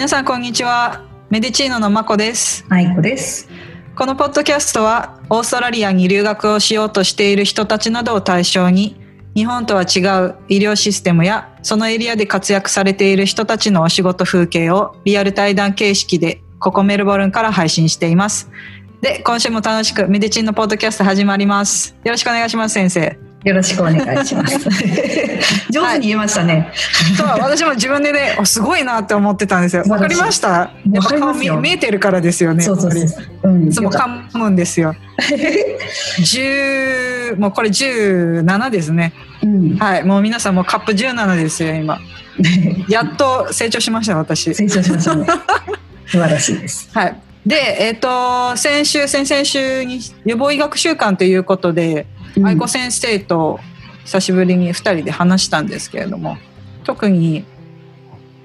皆さんこんにちは。メディチーノのまこです。はいこです。このポッドキャストはオーストラリアに留学をしようとしている人たちなどを対象に日本とは違う医療システムやそのエリアで活躍されている人たちのお仕事風景をリアル対談形式でここメルボルンから配信しています。で今週も楽しくメディチンのポッドキャスト始まります。よろしくお願いします先生よろしくお願いします。上手に言えましたね、はい、そう私も自分でね すごいなって思ってたんですよ。わかりました？やっぱ顔見えてるからですよねそうそうそう、うん、いつも噛むんですよ。10もうこれ17ですね、うん、はい。もう皆さんもカップ17ですよ今。やっと成長しました私。成長しましたね。素晴らしいです。はい。で、えっ、ー、と、先週、先々週に予防医学週間ということで、愛子先生と久しぶりに2人で話したんですけれども特に、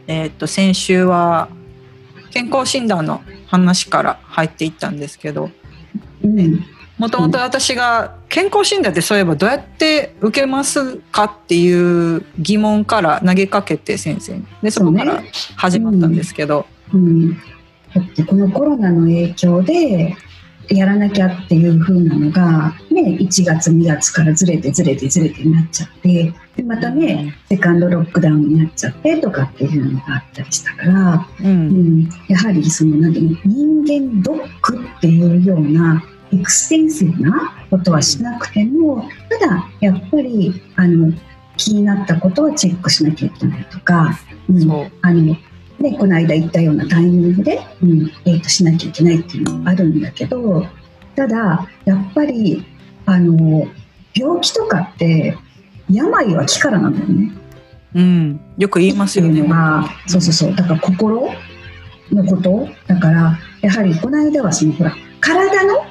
えー、と先週は健康診断の話から入っていったんですけどもともと私が健康診断ってそういえばどうやって受けますかっていう疑問から投げかけて先生に。でそこから始まったんですけど。うん、うん。このコロナの影響でやらなきゃっていう風なのが、ね、1月2月からずれてずれてずれてなっちゃってでまたね second lockdown になっちゃってとかっていうのがあったりしたから、うん、うん、やはりその何ていうの人間ドックっていうような extensive なことはしなくてもただやっぱりあの気になったことはチェックしなきゃいけないとか、うん、あのでこの間言ったようなタイミングで、うんえーと、しなきゃいけないっていうのもあるんだけどただやっぱりあの病気とかって病は気からなんだよね。うん、よく言いますよね。まあ、そうそうそう。だから心のことだからやはりこの間はそのほら体の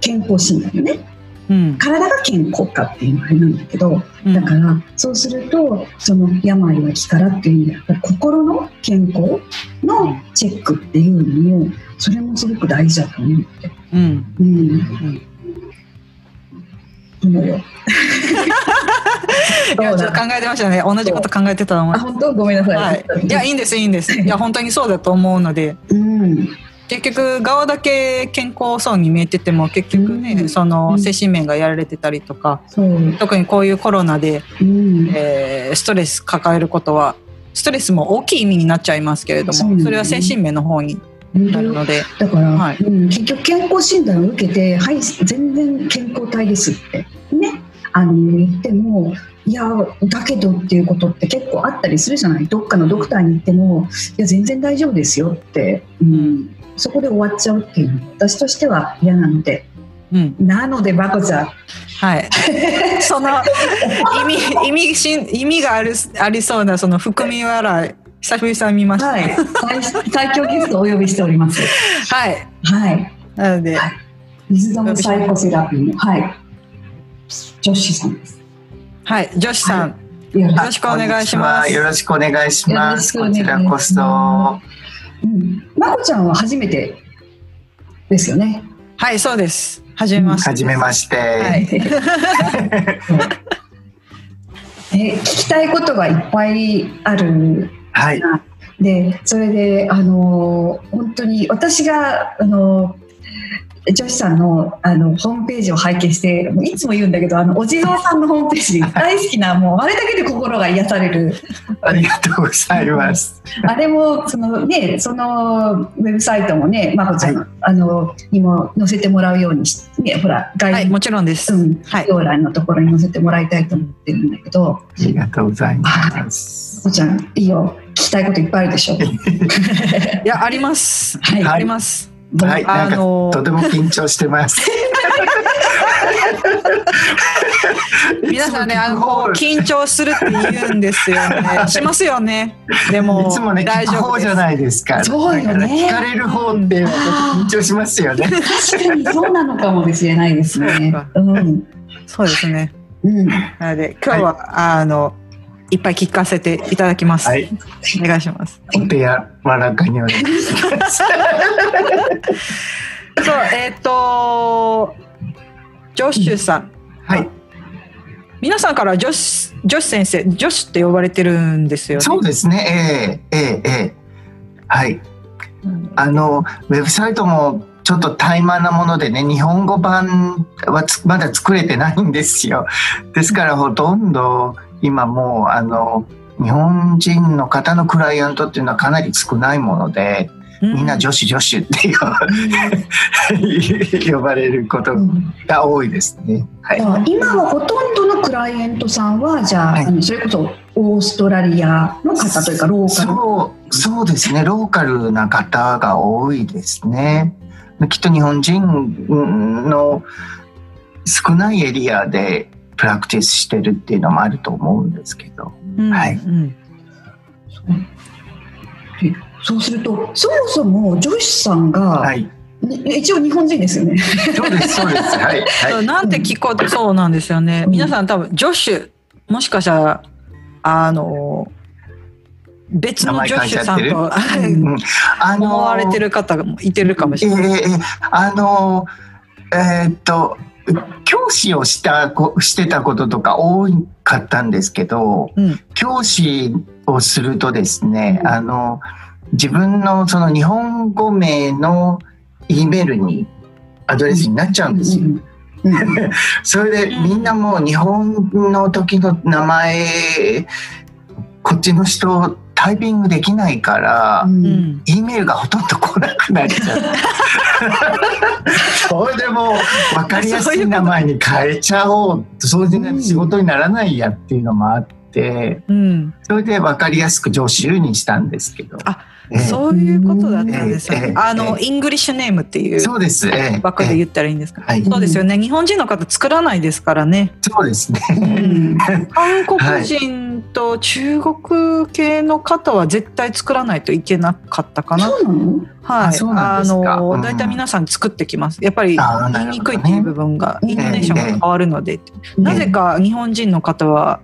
健康診断ね。うん、体が健康かっていうのはあれなんだけど、だからそうするとその病は気からっていうのは心の健康のチェックっていうのもそれもすごく大事だと思って。うん、うん、思うよ。いやちょっと考えてましたね。同じこと考えてたのあ本当？ごめんなさい、はい、いやいいんですいいんです。いや本当にそうだと思うので、うん、結局側だけ健康そうに見えてても結局ね、うん、その精神面がやられてたりとか、う。ん、特にこういうコロナで、うん、えー、ストレス抱えることはストレスも大きい意味になっちゃいますけれどもそれは精神面の方になるので、だから、はい、うん、結局健康診断を受けて「はい全然健康体です」ってねあの言ってもいやだけどっていうことって結構あったりするじゃない。どっかのドクターに行っても「いや全然大丈夫ですよ」って、うん、そこで終わっちゃうっていうのは私としては嫌なので。うん、なので、バコちゃん。はい。その意味、意味しん、意味がある、ありそうな、その含み笑い。久々見ました。はい。最強ゲストをお呼びしております。はい。はい。なので。はい、水止サイコセラピーの、はい。女子さんです。はい、女子さん。はい、よろしくお願いします。よろしくお願いします。こちらこそ。うん、まこちゃんは初めてですよね。はい、そうです。はじめまして。はじめまして。はい、え、聞きたいことがいっぱいある。はい。で、それで、あの、本当に私が、あの、女子さんのあのホームページを拝見していつも言うんだけどあのお地蔵さんのホームページ大好きなもうあれだけで心が癒される。ありがとうございます。あれもそのねそのウェブサイトもねまこちゃん、はい、あのにも載せてもらうようにねほら概要、はい、もちろんです、うん、概要欄のところに載せてもらいたいと思ってるんだけど。ありがとうございます。まこちゃんいいよ。聞きたいこといっぱいあるでしょ。いやあります。はい。ありますはい、なんかとても緊張してます。皆さんね、あの緊張するって言うんですよね。しますよね。でもいつもね大丈夫じゃないですか。そうよね。聞かれる方って緊張しますよね。確かにそうなのかもしれないですね。うん、そうですね。うん、なので今日は、はい、あのいっぱい聞かせていただきます。はい、お願いします。お手柔らかにお願いします。そう、えっ、ー、と、ジョッシュさん。はい。皆さんからジョシジョシ先生、ジョシって呼ばれてるんですよ、ね、そうですね。ええー、ええー、ええはい。あのウェブサイトもちょっと怠慢なものでね日本語版はつまだ作れてないんですよ。ですからほとんど今もうあの日本人の方のクライアントっていうのはかなり少ないものでみんな女子女子っていう呼ばれることが多いですね。はい、今はほとんどのクライアントさんはじゃあ,、はい、それこそオーストラリアの方というかローカル。そうそうですね。ローカルな方が多いですね。きっと日本人の少ないエリアでプラクティスしてるっていうのもあると思うんですけど、うん、はい、うん。そう。するとそもそもジョシさんが、はい、一応日本人ですよね。そうですそうです。はい。はい、なんて聞こうとそうなんですよね。皆さん多分ジョシュもしかしたらあの別のジョシュさんと、うん。あのー、思われてる方もいてるかもしれない。えー、あのえー、っと教師をしたしてたこととか多かったんですけど、うん、教師をするとですね、あの自分のその日本語名の E メールにアドレスになっちゃうんですよ。それでみんなもう日本の時の名前こっちの人タイピングできないから、うん、E メールがほとんど来なくなっちゃう。それでもう分かりやすい名前に変えちゃおうそうじゃないと仕事にならないやっていうのもあって、うん、それで分かりやすくジョージにしたんですけど。あそういうことだったんですよ、えーえー、あの、 English name っていうそうです、枠で言ったらいいんですか、えー、そうですよね。日本人の方作らないですからね。そうですね、うん、韓国人と中国系の方は絶対作らないといけなかったかな、はい。あの大体皆さん作ってきます。やっぱり言いにくいっていう部分が、イントネーションが変わるので、なぜか日本人の方は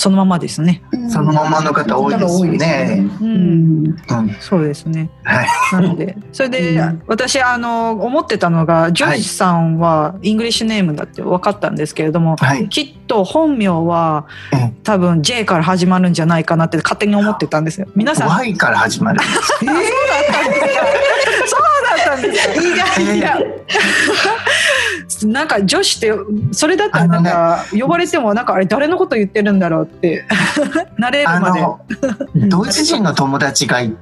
そのままですね。そのままの方多いですね。うん、そうですね。はい。なので、それで、私あの思ってたのが、ジョージさんは English name だって分かったんですけれども、はい、きっと本名は、多分 J から始まるんじゃないかなって勝手に思ってたんですよ。皆さん。Y から始まる。えー、そうだったんですか。そうだったんですか。意外いや。なんかジョージってそれだったらなんか呼ばれてもなんかあれ誰のこと言ってるんだろうって なれるまで。ドイツ人の友達がい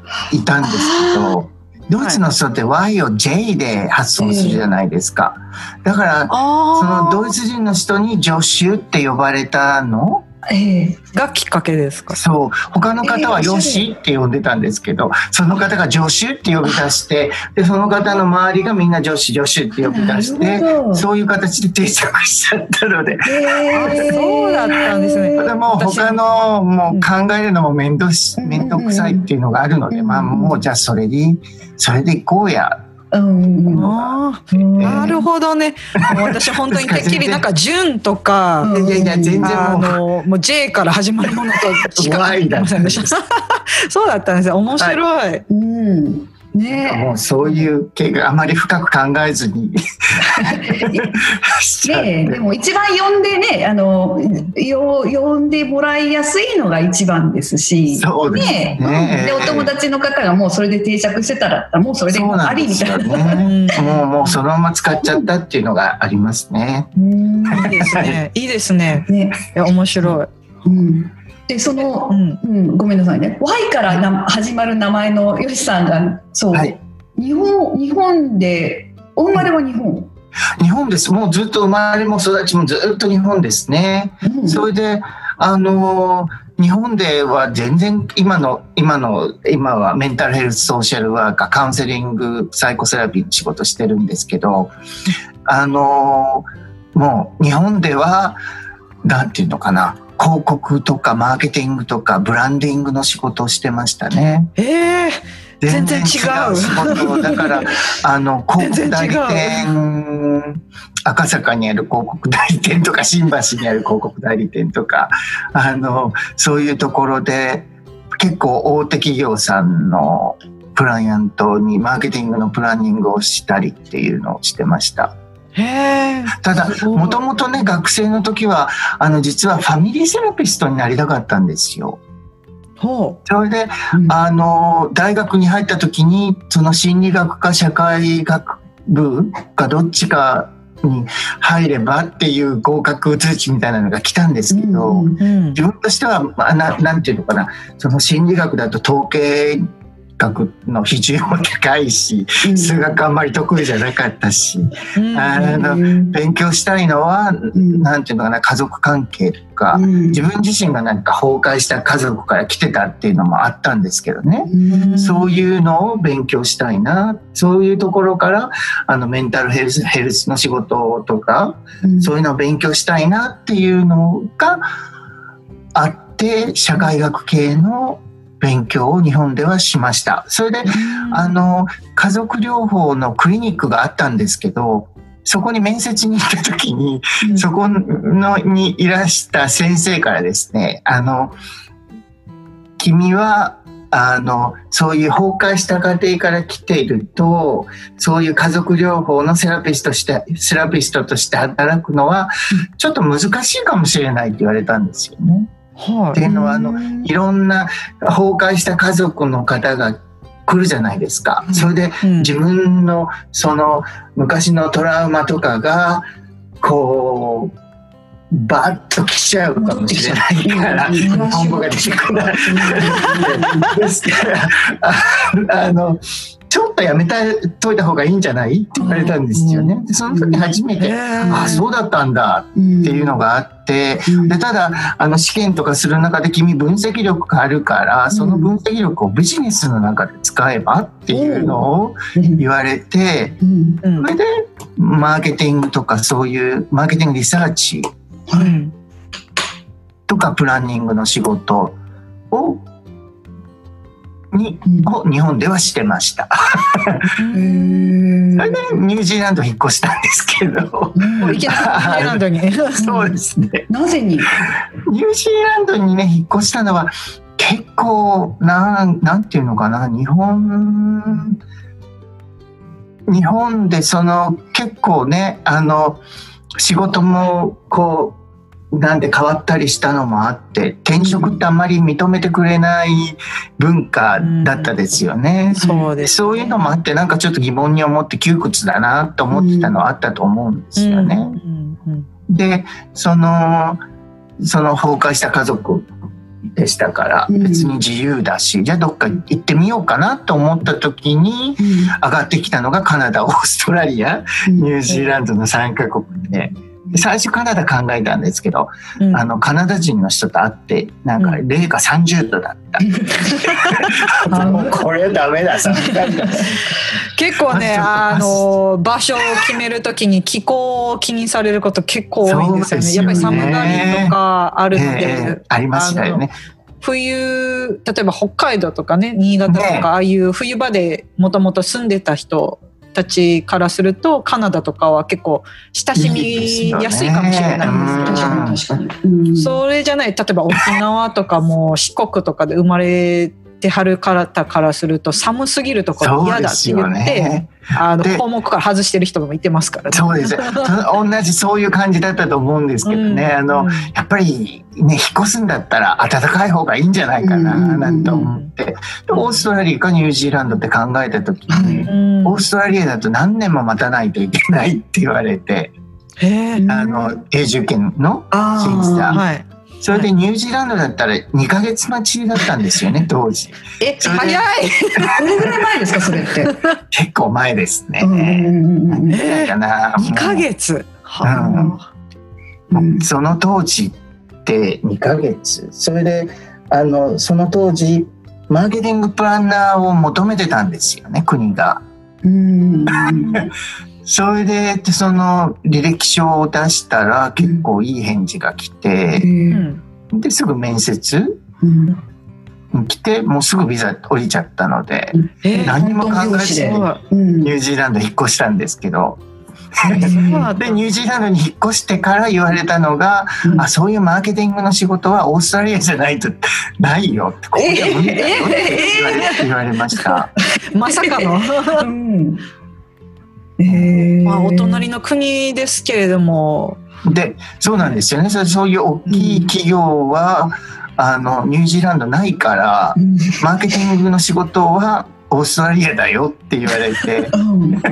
たんですけどドイツの人って Y を J で発音するじゃないですか。だから、そのドイツ人の人に助手って呼ばれたのええ、がきっかけですか？そう。他の方は「よし」って呼んでたんですけどその方が「助手」って呼び出してでその方の周りがみんな「女子女子」って呼び出してそういう形で定着しちゃったので、えー、そうだったんですね。でも他のもう考えるのも面倒し面倒くさいっていうのがあるので、まあもうじゃあそれでそれでいこうやうん、なるほどね。私本当にてっきりなんか純とか、いやいや全然あのもう J から始まるものとしか思いませんでした。そうだったんですよ。面白い。はい、うんね、もうそういう系があまり深く考えずに。ねでも一番呼んでねあのよ呼んでもらいやすいのが一番ですし。そうですね。ねでお友達の方がもうそれで定着してたらもうそれでありみたいな、ね、もうもうそのまま使っちゃったっていうのがありますね。いいですね。いいですね。ね。面白い。うんでその、うん、うん、ごめんなさいね。Y からな始まる名前のよしさんがそう、はい、日本日本でお生まれは日本、日本です。もうずっと生まれも育ちもずっと日本ですね、うん、それであの日本では全然今の今の今はメンタルヘルスソーシャルワーカーカウンセリングサイコセラピーの仕事してるんですけどあのもう日本ではなんていうのかな広告とかマーケティングとかブランディングの仕事をしてましたね。えー全然違う仕事だから あの広告代理店赤坂にある広告代理店とか新橋にある広告代理店とかあのそういうところで結構大手企業さんのクライアントにマーケティングのプランニングをしたりっていうのをしてました。ただもともとね学生の時はあの実はファミリーセラピストになりたかったんですよ。それで、あの大学に入った時にその心理学か社会学部かどっちかに入ればっていう合格通知みたいなのが来たんですけど、うんうん、自分としては、まあ、ななんていうのかな。その心理学だと統計学の比重も高いし、数学あんまり得意じゃなかったし、あの勉強したいのは、なんていうのかな家族関係とか、自分自身が何か崩壊した家族から来てたっていうのもあったんですけどね、そういうのを勉強したいなそういうところからあのメンタルヘルスヘルスの仕事とか、そういうのを勉強したいなっていうのがあって社会学系の勉強を日本ではしました。それで、あの、家族療法のクリニックがあったんですけど、そこに面接に行った時に、そこのにいらした先生からですね、あの、君は、あの、そういう崩壊した家庭から来ていると、そういう家族療法のセラピストして、セラピストとして働くのは、ちょっと難しいかもしれないって言われたんですよね。はい、っていうのはあのいろんな崩壊した家族の方が来るじゃないですか。それで自分のその昔のトラウマとかがこうバッと来ちゃうかもしれないから日本語が出てこない。ですからあのちょっとやめといた方がいいんじゃない？って言われたんですよね。でその時初めて、ああそうだったんだっていうのがあって、でただあの試験とかする中で君分析力があるからその分析力をビジネスの中で使えばっていうのを言われて、それでマーケティングとかそういうマーケティングリサーチとかプランニングの仕事をに、を日本ではしてました。それでニュージーランド引っ越したんですけど。いきなりニュージーランドに。そうですね。なぜに？ニュージーランドにね、引っ越したのは結構、なん、なんていうのかな、日本、日本でその結構ね、あの、仕事もこう、なんで変わったりしたのもあって転職ってあんまり認めてくれない文化だったですよね。うん、そうです、ね、そういうのもあってなんかちょっと疑問に思って窮屈だなと思ってたのはあったと思うんですよね。でそのその崩壊した家族でしたから別に自由だし、じゃあどっか行ってみようかなと思った時に上がってきたのがカナダオーストラリアニュージーランドの3カ国で。最初カナダ考えたんですけど、うん、あのカナダ人の人と会ってなんか零下30度だった、うん、もうこれダメださ結構ね あの場所を決めるときに気候を気にされること結構多いですよね、ね、やっぱり寒がりとかあるので、えー、ありましたよね。冬例えば北海道とかね新潟とか、ああいう冬場でもともと住んでた人たちからするとカナダとかは結構親しみやすいかもしれないんですけど、それじゃない例えば沖縄とかも四国とかで生まれてはる方からすると寒すぎるところ嫌だって言って、ね、あの項目から外してる人もいてますからね。そうです。同じそういう感じだったと思うんですけどね、うん、あのやっぱりね引っ越すんだったら暖かい方がいいんじゃないかななんて思って、オーストラリアかニュージーランドって考えた時に、うん、オーストラリアだと何年も待たないといけないって言われて。あの永住権の審査、はい、それでニュージーランドだったら2か月待ちだったんですよね、当時。え、早いどれぐらい前ですか、それって。結構前ですね。何年かな。2か月。うん、その当時って2か月。それで、あの、その当時、マーケティングプランナーを求めてたんですよね、国が。うんそれでその履歴書を出したら結構いい返事が来て、うん、ですぐ面接、うん、来てもうすぐビザ降りちゃったので、えー、何も考えずにニュージーランド引っ越したんですけど。でニュージーランドに引っ越してから言われたのが、うん、あそういうマーケティングの仕事はオーストラリアじゃないと ないよってここで無理だよって言われ,、言われました。まさかの、うんまあ、お隣の国ですけれども。でそうなんですよね。そういう大きい企業は、あのニュージーランドないから、マーケティングの仕事はオーストラリアだよって言われて。うん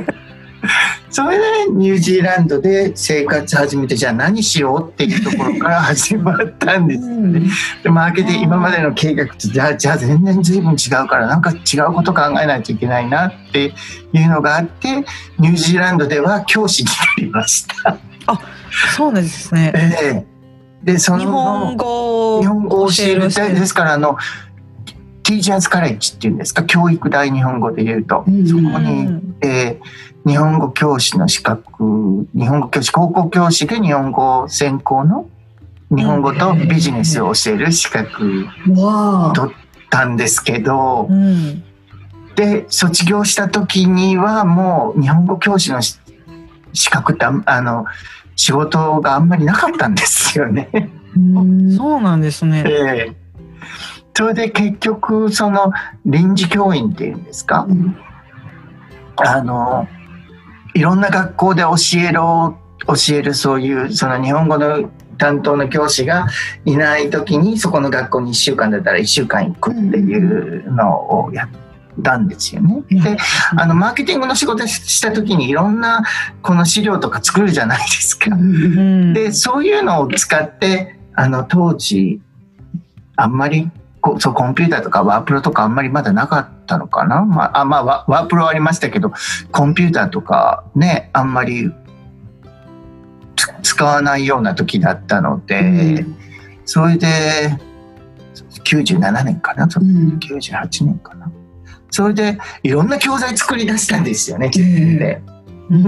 それでニュージーランドで生活始めてじゃあ何しようっていうところから始まったんですよね。でマーケティ今までの計画とじゃあじゃあ全然随分違うからなんか違うこと考えないといけないなっていうのがあってニュージーランドでは教師になりました。そうなんですね。ええでその日本語を日本語を教える教えるですからあのティーチャーズカレッジっていうんですか？教育大日本語で言うと、うんそこうに、んえー日本語教師の資格日本語教師高校教師で日本語専攻の日本語とビジネスを教える資格取ったんですけどうん。で卒業した時にはもう日本語教師のし資格ってあんあの仕事があんまりなかったんですよね。うん。そうなんですね。ええそれで結局その臨時教員っていうんですか？うんあのいろんな学校で教えろ教えるそういうその日本語の担当の教師がいない時にそこの学校に1週間だったら1週間行くっていうのをやったんですよね。であのマーケティングの仕事した時にいろんなこの資料とか作るじゃないですか。うんでそういうのを使ってあの当時あんまりこそうコンピューターとかワープロとかあんまりまだなかったのかな、まああまあ、ワワープロはありましたけどコンピューターとかねあんまりつ使わないような時だったので、それで97年かな？そうん。98年かな？それでいろんな教材作り出したんですよね自分で。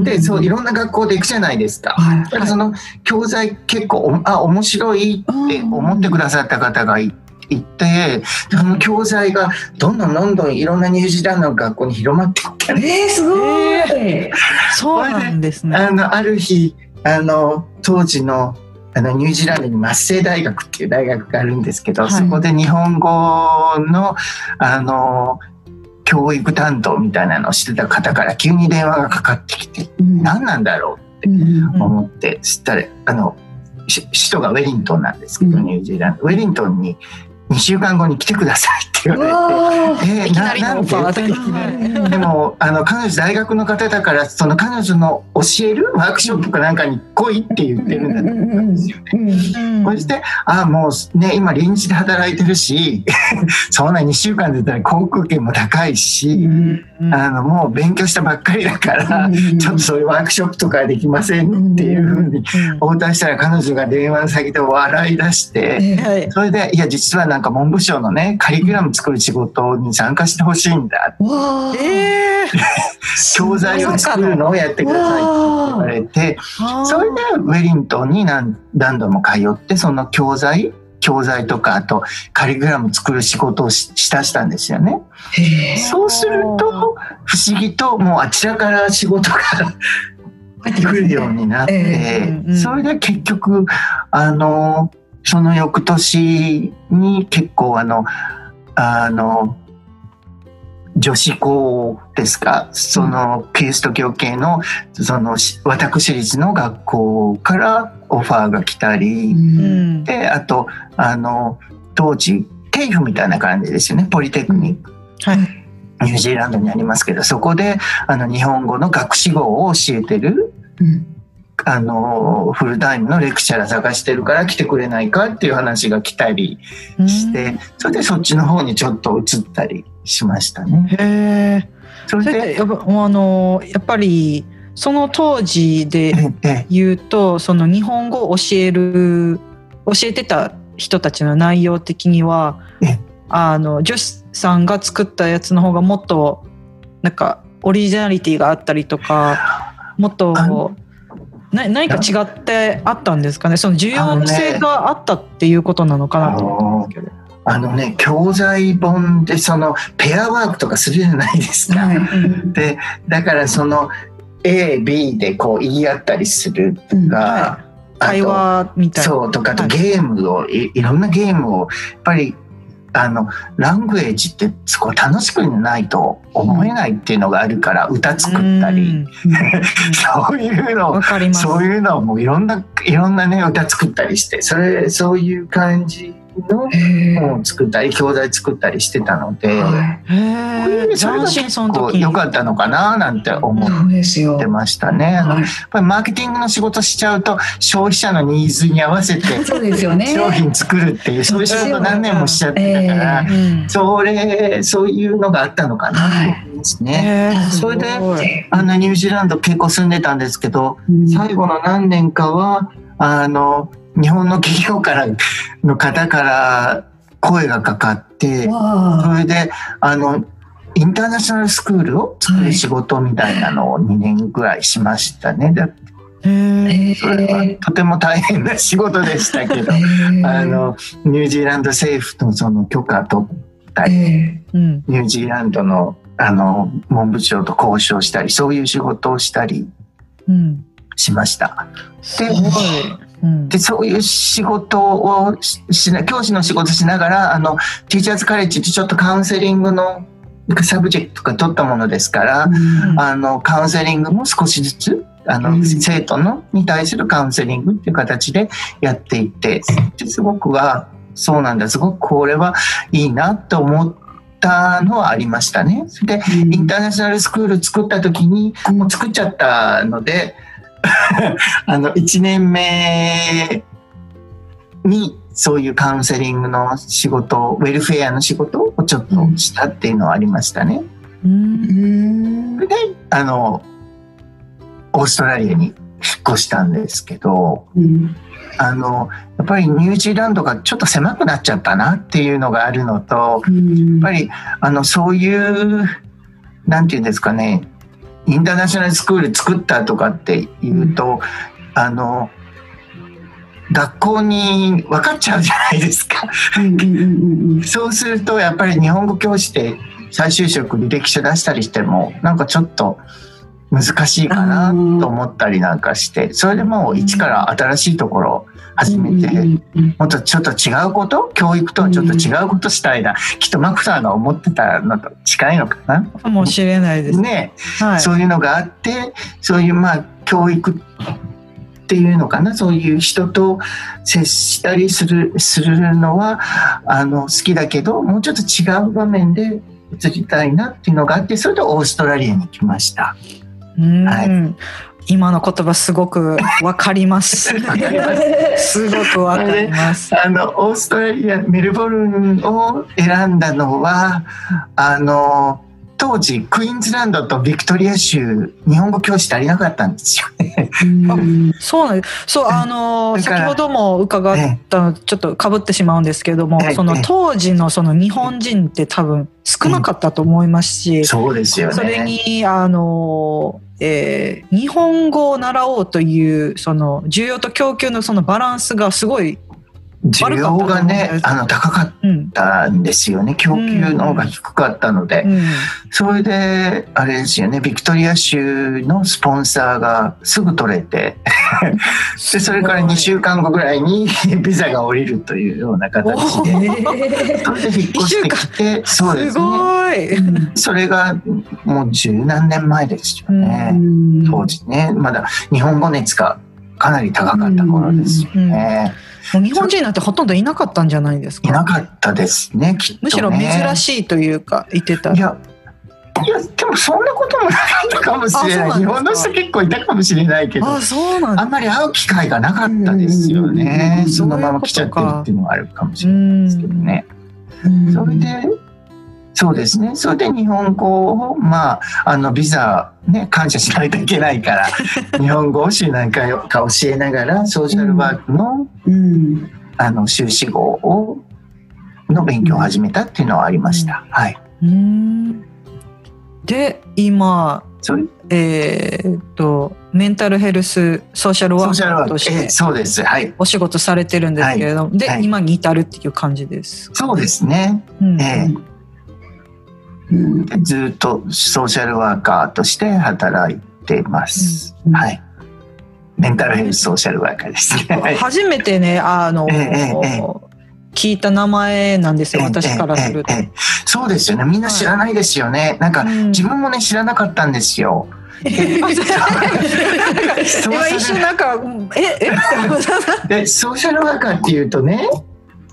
でそういろんな学校で行くじゃないですか。はい。だからその教材結構おあ面白いって思ってくださった方がいいてその教材がどんどんどんどんいろんなニュージーランドの学校に広まっていったえー、すごい、そうなんですね。あのある日あの当時のあのニュージーランドにマッセイ大学っていう大学があるんですけど、はい。そこで日本語のあの教育担当みたいなのをしてた方から急に電話がかかってきてうん。何なんだろううん。思ってそしたらあのし首都がウェリントンなんですけど、うん。ニュージーランド。ウェリントンに2週間後に来てくださいって言われて「えいきなりのなんオファーで?」が来てでもあの彼女大学の方だからその彼女の教えるワークショップかなんかに来いって言ってるんだと思うんですよね。うんそしてあもうね今臨時で働いてるしそんな2週間で言ったら航空券も高いし、うんあのもう勉強したばっかりだから、ちょっとそういうワークショップとかできませんっていうふうに応対したら彼女が電話の先で笑い出して、はいそれで、いや、実はなんか文部省のね、カリキュラム作る仕事に参加してほしいんだ。わあ。えー。教材を作るのをやってくださいって言われて、それでウェリントンに何何度も通って、その教材、教材とか、あとカリキュラム作る仕事をししたしたんですよね。そうすると、不思議ともうあちらから仕事が 入ってくるようになって、ええそれで結局あのその翌年に結構あのあの女子校ですか？そのキリスト教系のそのし私立の学校からオファーが来たり、うん。であとあの当時テイフみたいな感じですよね。ポリテクニック。はい。ニュージーランドにありますけどそこであの日本語の学士号を教えてるうん。あのフルタイムのレクチャー探してるから来てくれないかっていう話が来たりして、それでそっちの方にちょっと移ったりしましたね。へえそれでやっぱあのやっぱりその当時でええ言うとその日本語を教える教えてた人たちの内容的にはえあの女子さんが作ったやつの方がもっとなんかオリジナリティがあったりとかもっあとのな何か違ってあったんですかね？その需要性があったっていうことなのかなと思ったんですけど。あのね教材本でそのペアワークとかするじゃないですか。はいでだからその AB でこう言い合ったりするとうんか、会話みたいな。そうとかあとはいゲームをいいろんなゲームをやっぱりあのラングエージってすごい楽しくないと思えないっていうのがあるから歌作ったり、うん そういうの。そういうのをもういろんないろんなね歌作ったりしてそれそういう感じの本を作ったり教材作ったりしてたので、はい、それが結構良かったのかななんて思ってましたね。やっぱりマーケティングの仕事しちゃうと消費者のニーズに合わせて商品作るっていうそういう仕事何年もしちゃってたから、それそういうのがあったのかなと思いますね。それであのニュージーランド結構住んでたんですけど、最後の何年かはあの日本の企業からの方から声がかかってそれであのインターナショナルスクールを作る仕事みたいなのを2年ぐらいしましたね。はい、それはとても大変な仕事でしたけどあのニュージーランド政府とその許可取ったり、ニュージーランドのあの文部省と交渉したりそういう仕事をしたりしました。うん、ででそういう仕事をしな教師の仕事しながらあの teachers college ってちょっとカウンセリングの subject が取ったものですから、うん、あのカウンセリングも少しずつあの、うん、生徒のに対するカウンセリングっていう形でやっていてすごくはそうなんだすごくこれはいいなと思ったのはありましたね。で、インターナショナルスクール作った時にもう作っちゃったので。あの1年目にそういうカウンセリングの仕事ウェルフェアの仕事をちょっとしたっていうのはありましたね。うん、であのオーストラリアに引っ越したんですけど、うん、あのやっぱりニュージーランドがちょっと狭くなっちゃったなっていうのがあるのと、うん、やっぱりあのそういうなんていうんですかねインターナショナルスクール作ったとかって言うと、あの学校に分かっちゃうじゃないですか。そうするとやっぱり日本語教師で再就職履歴書出したりしてもなんかちょっと難しいかなと思ったりなんかしてそれでもう一から新しいところ始めてもっとちょっと違うこと教育とはちょっと違うことしたいなきっとマクさんが思ってたのと近いのかな。かもしれないです。ね、はい、そういうのがあってそういうまあ教育っていうのかな。そういう人と接したりするするのはあの好きだけどもうちょっと違う場面で移りたいなっていうのがあってそれでオーストラリアに来ました。はい、今の言葉すごくわかります。すごくわかります。あのオーストラリアメルボルンを選んだのはあの当時クイーンズランドとビクトリア州日本語教師足りなかったんですよね。そうなんです。そうあの先ほども伺ったのちょっとかぶってしまうんですけども、その当時のその日本人って多分少なかったと思いますし、うん、そうですよね。それにあの、え、日本語を習おうというその需要と供給のそのバランスがすごい需要がねあの高かったんですよね、うん、供給の方が低かったので、うん、それであれですよね。ビクトリア州のスポンサーがすぐ取れて。でそれから2週間後ぐらいに ビザが下りるというような形で。それで引っ越してきてそうですね。それがもう十何年前ですよね、当時ね。まだ日本語熱がかなり高かった頃ですよね。もう日本人なんてほとんどいなかったんじゃないですか？いなかったですね、きっと、ね、むしろ珍しいというか、言ってた。いや、いやでもそんなこともなかったかもしれない。日本の人結構いたかもしれないけどあそうなんあんまり会う機会がなかったですよね。そのまま来ちゃってるっていうのはあるかもしれないですけどね。それでそうですね。それで日本語を、まあ、あの、ビザ、ね、感謝しないといけないから、日本語を週何回か教えながら、ソーシャルワークの、うん、あの、修士号を、の勉強を始めたっていうのはありました。うん、はい。で、今、えー、っと、メンタルヘルスソーシャルワーカーとして、そうです。はい。お仕事されてるんですけれども、はい、で、はい、今に至るっていう感じです。そうですね。うん、えーずっとソーシャルワーカーとして働いています。うん、はい。メンタルヘルスソーシャルワーカーですね。初めてね、あの、ええ聞いた名前なんですよ、私からすると、そうですよね。みんな知らないですよね。はい、なんか、自分もね、知らなかったんですよ。今 一瞬なんか、え、え で、ソーシャルワーカーっていうとね、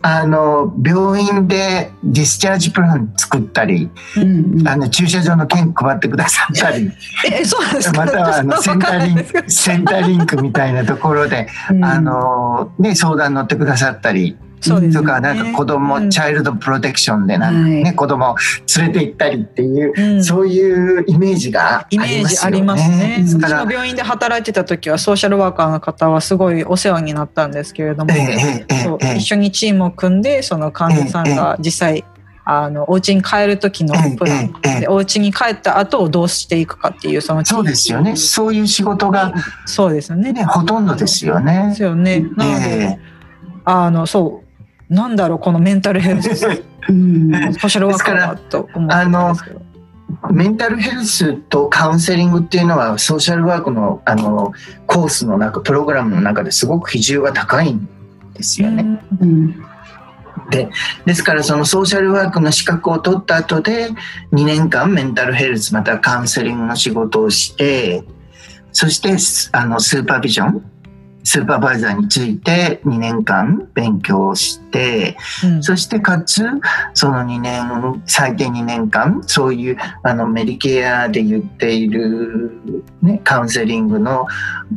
あの病院でディスチャージプラン作ったり、うんうん、あの駐車場の券配ってくださったり。えそうなんですまたはあの センターリンクセンターリンクみたいなところで、うん、あのね、相談乗ってくださったり。そうです、ね、とかなんか子供、うん、チャイルドプロテクションでなんかね、はい、子供連れて行ったりっていう、うん、そういうイメージがありますよね。イメージありますね。私の病院で働いてた時はソーシャルワーカーの方はすごいお世話になったんですけれども、えーそう一緒にチームを組んでその患者さんが実際、あのお家に帰る時のプラン、でお家に帰った後をどうしていくかっていうそのそうですよね。そういう仕事がそうですよね。ねほとんどですよね。ですよね。なので、あのそうなんだろうこのメンタルヘルス、うん、ソーシャルワーカーと思すけど。メンタルヘルスとカウンセリングっていうのはソーシャルワークのあのコースの中プログラムの中ですごく比重が高いんですよね。うん、でですからそのソーシャルワークの資格を取った後で2年間メンタルヘルスまたはカウンセリングの仕事をしてそしてあのスーパービジョンスーパーバイザーについて2年間勉強して、うん、そしてかつその2年最低2年間そういうあのメディケアで言っている、ね、カウンセリングの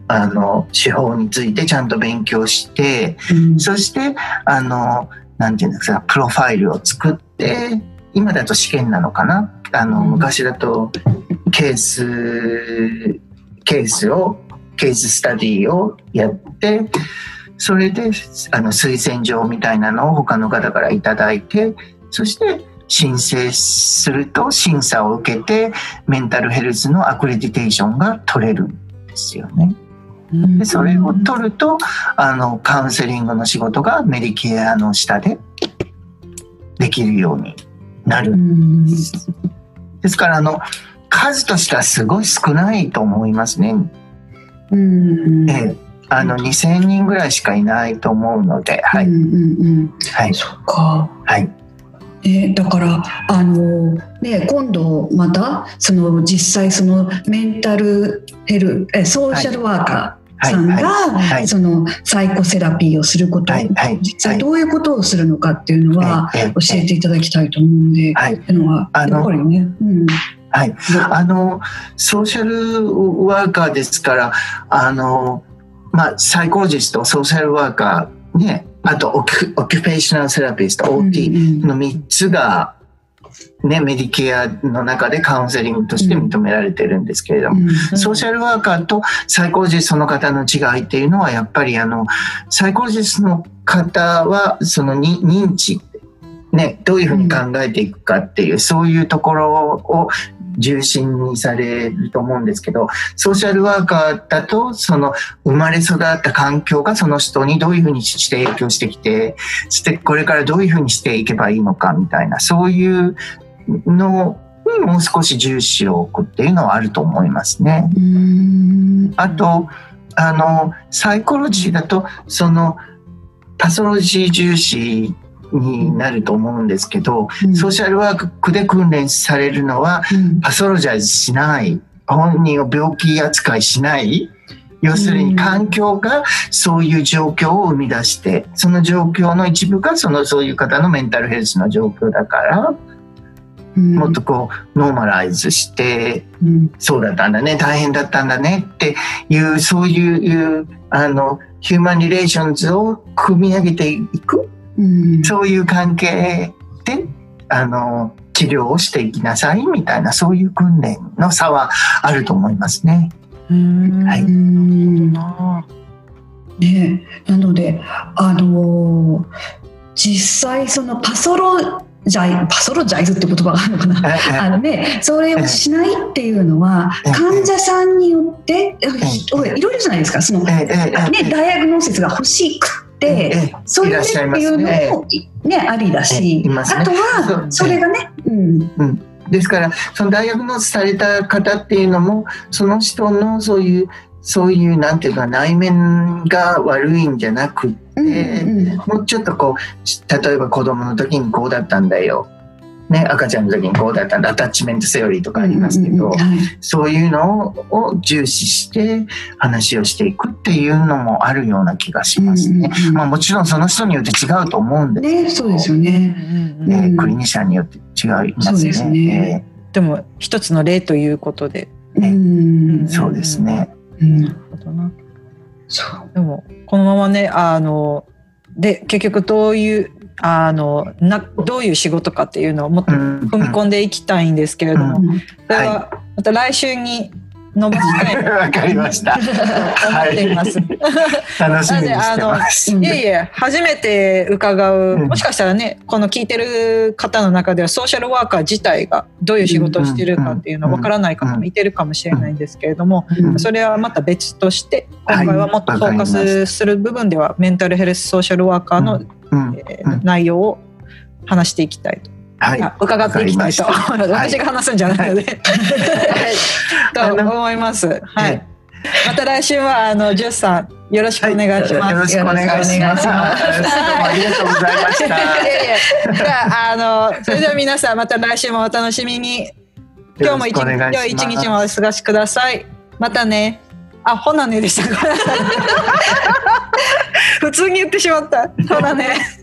あの手法についてちゃんと勉強して、うん、そしてあのなんていうんですかプロファイルを作って今だと試験なのかな？あの昔だとケースケースをケーススタディをやってそれであの推薦状みたいなのを他の方から頂いてそして申請すると審査を受けてメンタルヘルスのアクレディテーションが取れるんですよね。でそれを取るとあのカウンセリングの仕事がメディケアの下でできるようになるんです。ですからあの数としてはすごい少ないと思いますね。うんええ、あの2000人ぐらいしかいないと思うので、はい。うんうんうん、はい。そっか。はい。えだからあの、ね、今度またその実際そのメンタルヘルえソーシャルワーカーさんがそのサイコセラピーをすること、実際どういうことをするのかっていうのは教えていただきたいと思うんで、はい、っていうのはやっぱりね。うんはい、あのソーシャルワーカーですからあの、まあ、サイコロジストソーシャルワーカー、ね、あとオキュペーショナルセラピスト OT の3つが、ね、メディケアの中でカウンセリングとして認められてるんですけれども、ソーシャルワーカーとサイコロジストの方の違いっていうのはやっぱりあのサイコロジストの方はその認知ね、どういうふうに考えていくかっていう、そういうところを重心にされると思うんですけど、ソーシャルワーカーだと、その生まれ育った環境がその人にどういうふうにして影響してきて、してこれからどういうふうにしていけばいいのかみたいな、そういうのにもう少し重視を置くっていうのはあると思いますね。あと、あの、サイコロジーだと、その、パソロジー重視になると思うんですけど、うん、ソーシャルワークで訓練されるのは、パソロジャイズしない本人を病気扱いしない要するに環境がそういう状況を生み出してその状況の一部がそのそういう方のメンタルヘルスの状況だから、うん、もっとこうノーマライズして、うん、そうだったんだね大変だったんだねっていうそういうあのヒューマンリレーションズを組み上げていくそういう関係であの治療をしていきなさいみたいなそういう訓練の差はあると思いますね。はい、ねなのであの実際そのパソロジャイパソロジャイズって言葉があるのかな、あのね、それをしないっていうのは、患者さんによって、いろいろじゃないですか、その、ね、ダイアグノーシスが欲しくて、そういうっていうのもね。ありだし、あとはそれがね、うん。ですからその大学のされた方っていうのもその人のそういうそういうなんていうか内面が悪いんじゃなくって、もうちょっとこう例えば子供の時にこうだったんだよね、赤ちゃんの時にこうだったらアタッチメントセオリーとかありますけど、そういうのを重視して話をしていくっていうのもあるような気がしますね。まあ、もちろんその人によって違うと思うんですけど、ね、そうですよね、ねクリニシャンによって違いますね。でね。でも一つの例ということで、ね、うんそうですね。なるほどな。そう。でもこのままねあので結局どういうあのなどういう仕事かっていうのをもっと踏み込んでいきたいんですけれども、それはまた来週に伸ばしたい。わかりました。はい、楽しみにしてます。いえいえ、初めて伺う、もしかしたらね、この聞いてる方の中ではソーシャルワーカー自体がどういう仕事をしてるかっていうのはわからない方もいてるかもしれないんですけれども、それはまた別として、今回はもっとフォーカスする部分では、メンタルヘルスソーシャルワーカーの、えー、内容を話していきたいとはい、伺っていきたいと、私が話すんじゃないので、はい、と思います。はい。また来週はあのジュさんよろしくお願いします。よろしくお願いします。ありがとうございました。じゃあのそれでは皆さんまた来週もお楽しみに。今日も一日今日一日もお過ごしください。またね。あ、ほなねでした。普通に言ってしまった。ほなね。